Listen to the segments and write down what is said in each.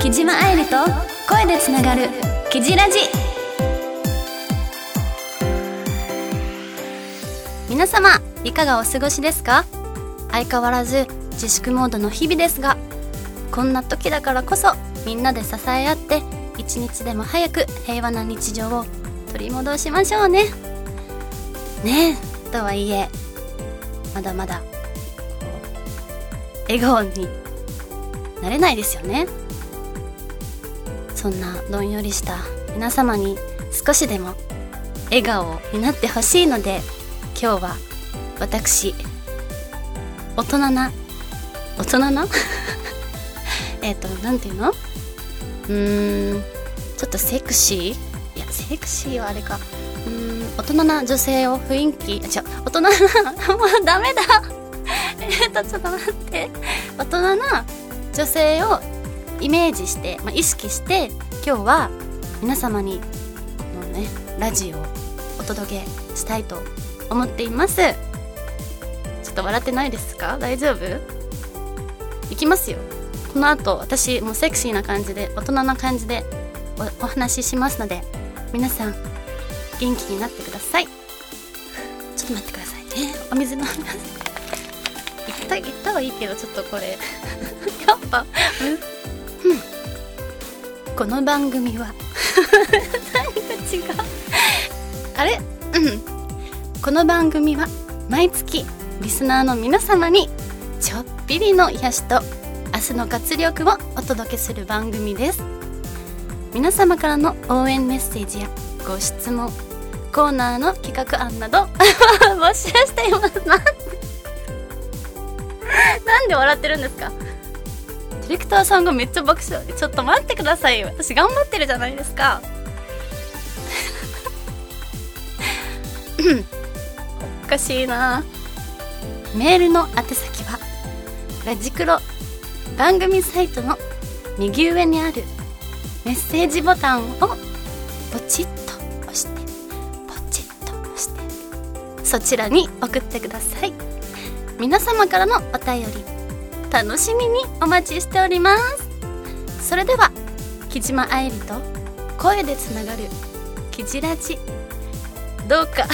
木島愛理と声でつながる「キジラジ」皆様いかがお過ごしですか？相変わらず自粛モードの日々ですがこんな時だからこそみんなで支え合って一日でも早く平和な日常を取り戻しましょうね。ねえ。とはいえまだまだ笑顔になれないですよね。そんなどんよりした皆様に少しでも笑顔になってほしいので今日は私大人な大人な？えっと何て言うの？うーんちょっとセクシー？いやセクシーはあれか。大人な女性を雰囲気あ違う。大人なもうダメだ。えっとちょっと待って。大人な女性をイメージして、まあ、意識して今日は皆様にのねラジオをお届けしたいと思っています。ちょっと笑ってないですか？大丈夫？いきますよ。この後私もうセクシーな感じで大人な感じでおお話ししますので皆さん元気になってください。ちょっと待ってくださいね。お水飲みます。言った言ったはいいけどちょっとこれ。やっぱ。うん。この番組は。何か違う？あれ？うん。この番組は毎月リスナーの皆様にちょっぴりの癒しと明日の活力をお届けする番組です。皆様からの応援メッセージやご質問コーナーの企画案など 募集しています。なんで笑ってるんですか？ディレクターさんがめっちゃ爆笑。ちょっと待ってください私頑張ってるじゃないですか。おかしいな。メールの宛先はラジクロ番組サイトの右上にあるメッセージボタンをポチッそちらに送ってください。皆様からのお便り楽しみにお待ちしております。それでは木島愛理と声でつながるキジラジどうか。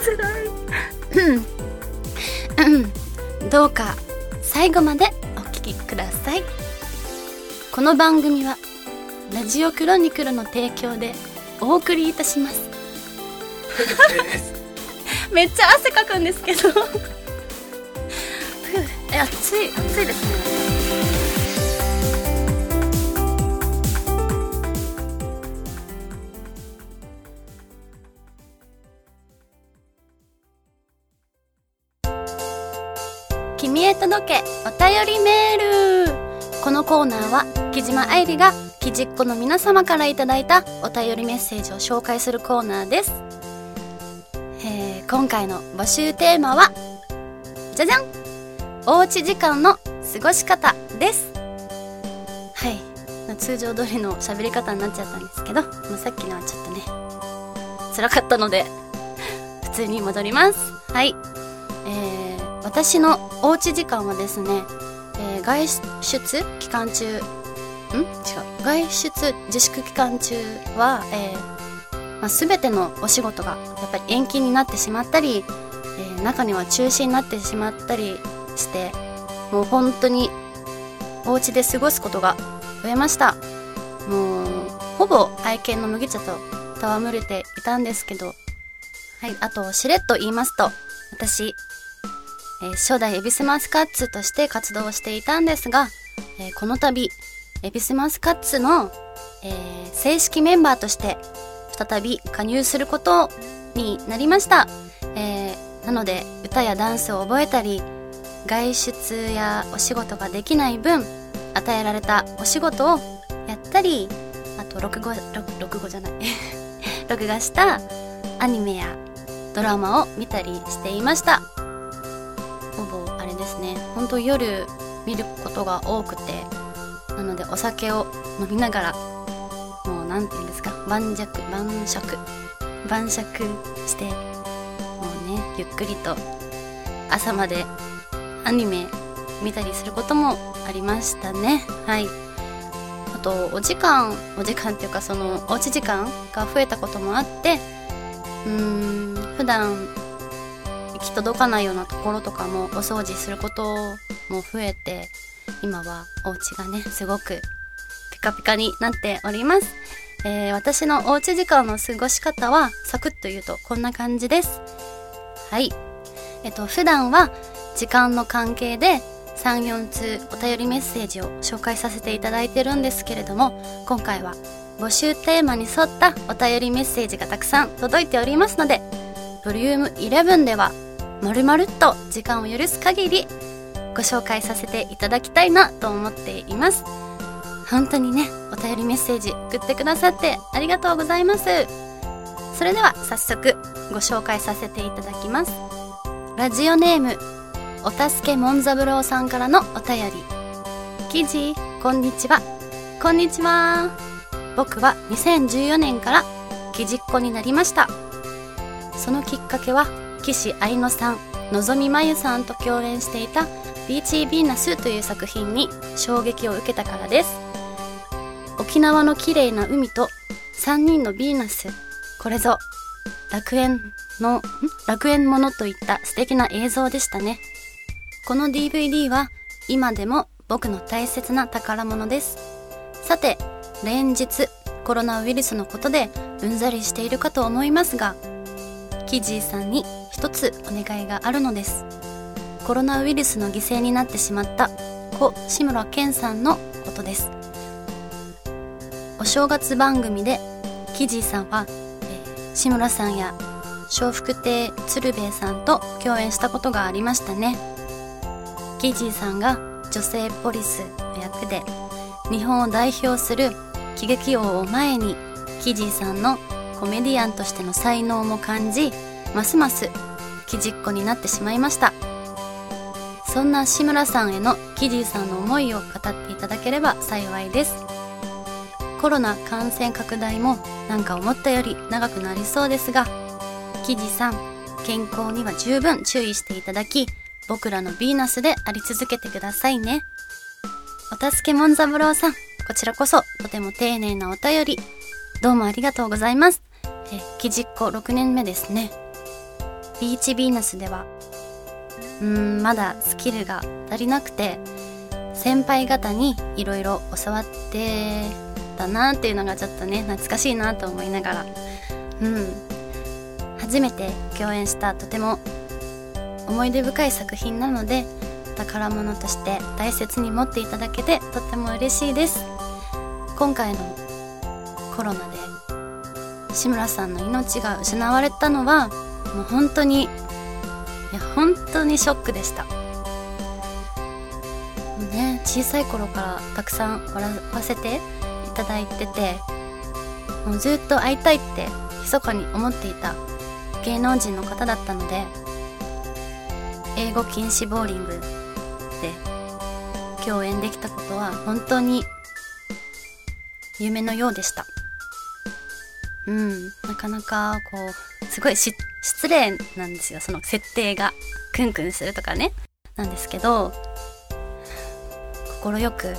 つらいうん。どうか最後までお聞きください。この番組はラジオクロニクルの提供でお送りいたします。めっちゃ汗かくんですけど。え暑い暑いですね。君へ届けお便りメール。このコーナーは木島愛理がきじっ子の皆様からいただいたお便りメッセージを紹介するコーナーです、えー今回の募集テーマはじゃじゃんおうち時間の過ごし方ですはい通常通りの喋り方になっちゃったんですけどもうさっきのはちょっとね辛かったので普通に戻りますはいえー私のおうち時間はですね、えー外出期間中ん？違う。外出自粛期間中は、えーまあ、全てのお仕事がやっぱり延期になってしまったり、えー中には中止になってしまったりしてもう本当にお家で過ごすことが増えました。もうほぼ愛犬の麦茶と戯れていたんですけど。はいあとしれっと言いますと私えー初代エビスマスカッツとして活動していたんですが、えーこの度エビスマスカッツの、えー正式メンバーとして再び加入することになりました、えーなので歌やダンスを覚えたり外出やお仕事ができない分与えられたお仕事をやったりあと録画録録画じゃない。録画したアニメやドラマを見たりしていました。ほぼあれですね。本当夜見ることが多くてなのでお酒を飲みながらもうなんて言うんですか晩酌晩酌晩酌してもうねゆっくりと朝までアニメ見たりすることもありましたね。はい。あとお時間お時間っていうかそのおうち時間が増えたこともあってうーん普段行き届かないようなところとかもお掃除することも増えて今はお家がねすごくピカピカになっております、えー、私のおうち時間の過ごし方はサクッと言うとこんな感じです。はい。えっと普段は時間の関係で34通お便りメッセージを紹介させていただいてるんですけれども今回は募集テーマに沿ったお便りメッセージがたくさん届いておりますのでボリューム11ではまるまるっと時間を許す限りご紹介させていただきたいなと思っています。本当にねお便りメッセージ送ってくださってありがとうございます。それでは早速ご紹介させていただきます。ラジオネームお助けもんざぶろうさんからのお便り。記事こんにちは。こんにちは。僕は2014年から記事っ子になりました。そのきっかけは岸愛乃さんのぞみまゆさんと共演していたビーチービーナスという作品に衝撃を受けたからです。沖縄の綺麗な海と3人のヴィーナスこれぞ楽園の楽園ものといった素敵な映像でしたね。この DVD は今でも僕の大切な宝物です。さて連日コロナウイルスのことでうんざりしているかと思いますがキジーさんに一つお願いがあるのです。コロナウイルスの犠牲になってしまった故志村けんさんのことです。お正月番組でキジさんは、えー、志村さんや笑福亭鶴瓶さんと共演したことがありましたね。キジさんが女性ポリスの役で日本を代表する喜劇王を前にキジさんのコメディアンとしての才能も感じますますキジっ子になってしまいました。そんな志村さんへのキジーさんの思いを語っていただければ幸いです。コロナ感染拡大もなんか思ったより長くなりそうですがキジさん健康には十分注意していただき僕らのヴィーナスであり続けてくださいね。お助けもん三郎さんこちらこそとても丁寧なお便り。どうもありがとうございます。えキジっ子6年目ですね。ビーチヴィーナスではうんまだスキルが足りなくて先輩方にいろいろ教わってたなっていうのがちょっとね懐かしいなと思いながら。うん。初めて共演したとても思い出深い作品なので宝物として大切に持っていただけてとっても嬉しいです。今回のコロナで志村さんの命が失われたのはもう本当にいや本当にショックでした。ね小さい頃からたくさん笑わせていただいててもうずっと会いたいって密かに思っていた芸能人の方だったので英語禁止ボーリングで共演できたことは本当に夢のようでした。うんなかなかこうすごい失礼なんですよ。その設定がクンクンするとかね。なんですけど快く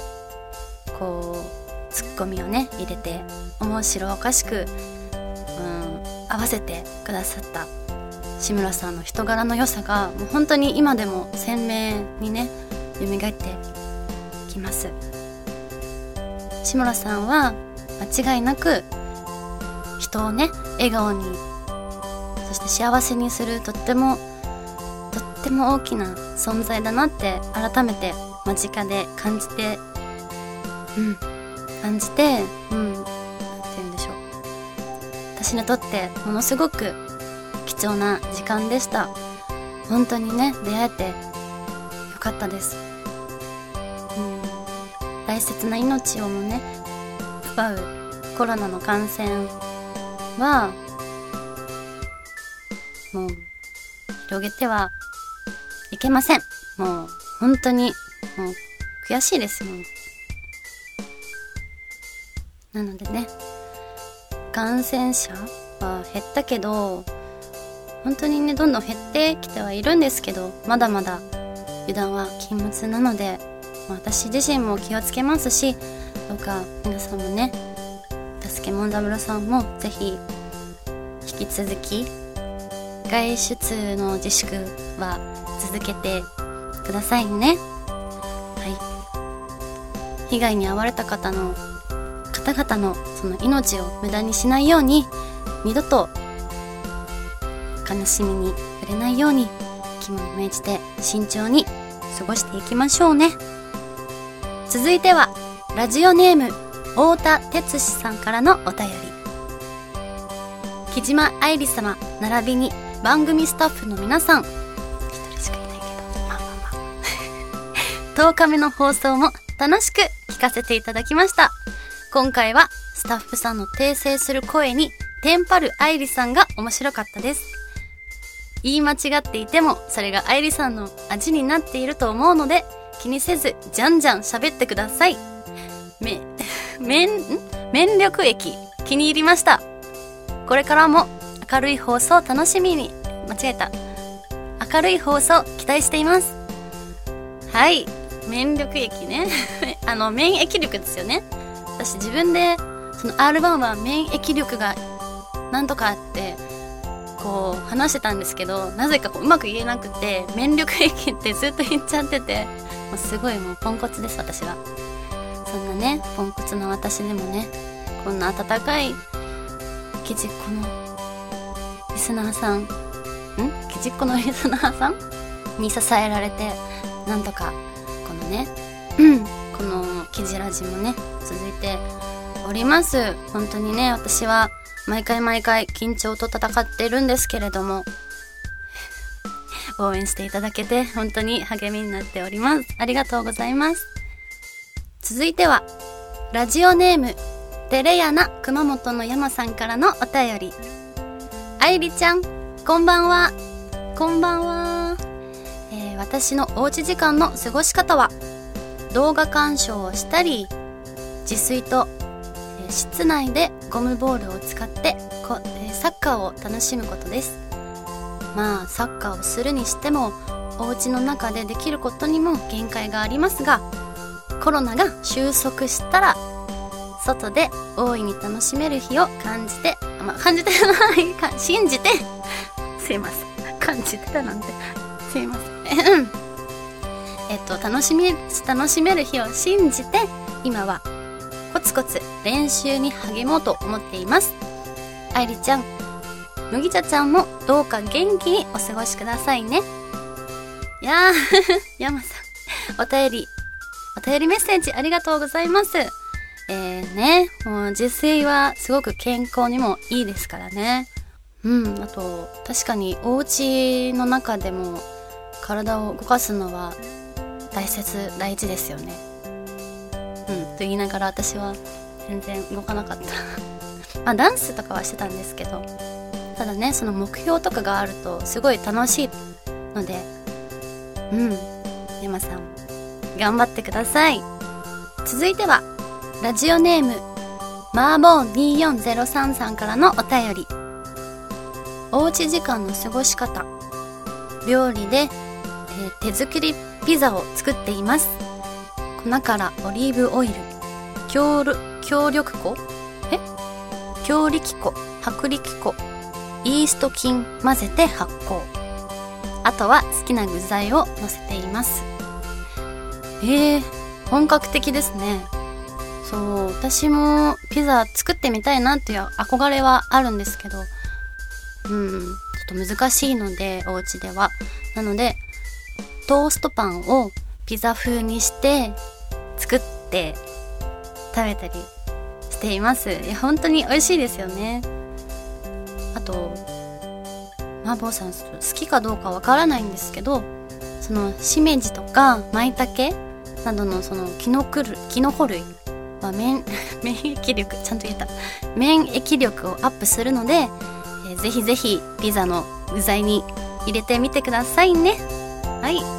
こうツッコミをね入れて面白おかしく、うん、合わせてくださった。志村さんの人柄の良さがもう本当に今でも鮮明にね蘇ってきます。志村さんは間違いなく人をね笑顔にそして幸せにするとってもとっても大きな存在だなって改めて間近で感じてうん感じてうん何て言うんでしょう。私にとってものすごく貴重な時間でした。本当にね出会えてよかったです。うん大切な命をもね奪うコロナの感染は広げてはいけません。もう本当にもう悔しいですよ。なのでね感染者は減ったけど本当にねどんどん減ってきてはいるんですけどまだまだ油断は禁物なので私自身も気をつけますしどうか皆さんもね助けもんダブルさんもぜひ引き続き外出の自粛は続けてくださいね。はい。被害に遭われた方の方々のその命を無駄にしないように二度と悲しみに触れないように肝を銘じて慎重に過ごしていきましょうね。続いてはラジオネーム太田哲司さんからのお便り。木島愛理様並びに番組スタッフの皆さん。一人しかいないけど。あまあまあ。10日目の放送も楽しく聞かせていただきました。今回はスタッフさんの訂正する声にテンパる愛理さんが面白かったです。言い間違っていてもそれが愛理さんの味になっていると思うので気にせずじゃんじゃん喋ってください。め、めん、麺力液？気に入りました。これからも明るい放送楽しみに。間違えた。明るい放送期待しています。はい。免力液ね。あの免疫力ですよね。私自分でその R1 は免疫力がなんとかってこう話してたんですけどなぜかこううまく言えなくて免力液ってずっと言っちゃっててもうすごいもうポンコツです私は。そんなねポンコツの私でもねこんな温かいキジっ子のスナーさんん？キジっ子のリスナーさん？に支えられてなんとかこのね このキジラジもね続いております。本当にね私は毎回毎回緊張と戦ってるんですけれども応援していただけて本当に励みになっております。ありがとうございます。続いてはラジオネームテレヤナ熊本の山さんからのお便り。愛理ちゃんこんばんは。こんばんは、えー、私のおうち時間の過ごし方は動画鑑賞をしたり自炊と、えー、室内でゴムボールを使ってこ、えー、サッカーを楽しむことです。まあサッカーをするにしてもお家の中でできることにも限界がありますがコロナが収束したら外で大いに楽しめる日を感じて、まあ、感じてない信じてすいません感じてたなんてすいませんえっと、楽しみ、楽しめる日を信じて、今はコツコツ練習に励もうと思っています。愛理ちゃん、麦茶ちゃんもどうか元気にお過ごしくださいね。いやー、山さん、お便り、お便りメッセージありがとうございます。えーね、もう自炊はすごく健康にもいいですからね。うん、あと、確かにお家の中でも体を動かすのは大切大事ですよね。うん。と言いながら私は全然動かなかった。まあダンスとかはしてたんですけどただねその目標とかがあるとすごい楽しいのでうん。山さん頑張ってください。続いては。ラジオネームマーボー2403さんからのお便り。おうち時間の過ごし方。料理で、えー、手作りピザを作っています。粉からオリーブオイル。強力粉？え？強力粉。薄力粉。イースト菌混ぜて発酵。あとは好きな具材を乗せています。えー、本格的ですね。そう私もピザ作ってみたいなっていう憧れはあるんですけどうんちょっと難しいのでお家では。なのでトーストパンをピザ風にして作って食べたりしています。いや本当に美味しいですよね。あと麻婆さん好きかどうかわからないんですけどそのしめじとか舞茸などのそのキノコ類キノコ類免 免疫力ちゃんと言えた。免疫力をアップするので、えー、ぜひぜひピザの具材に入れてみてくださいね。はい。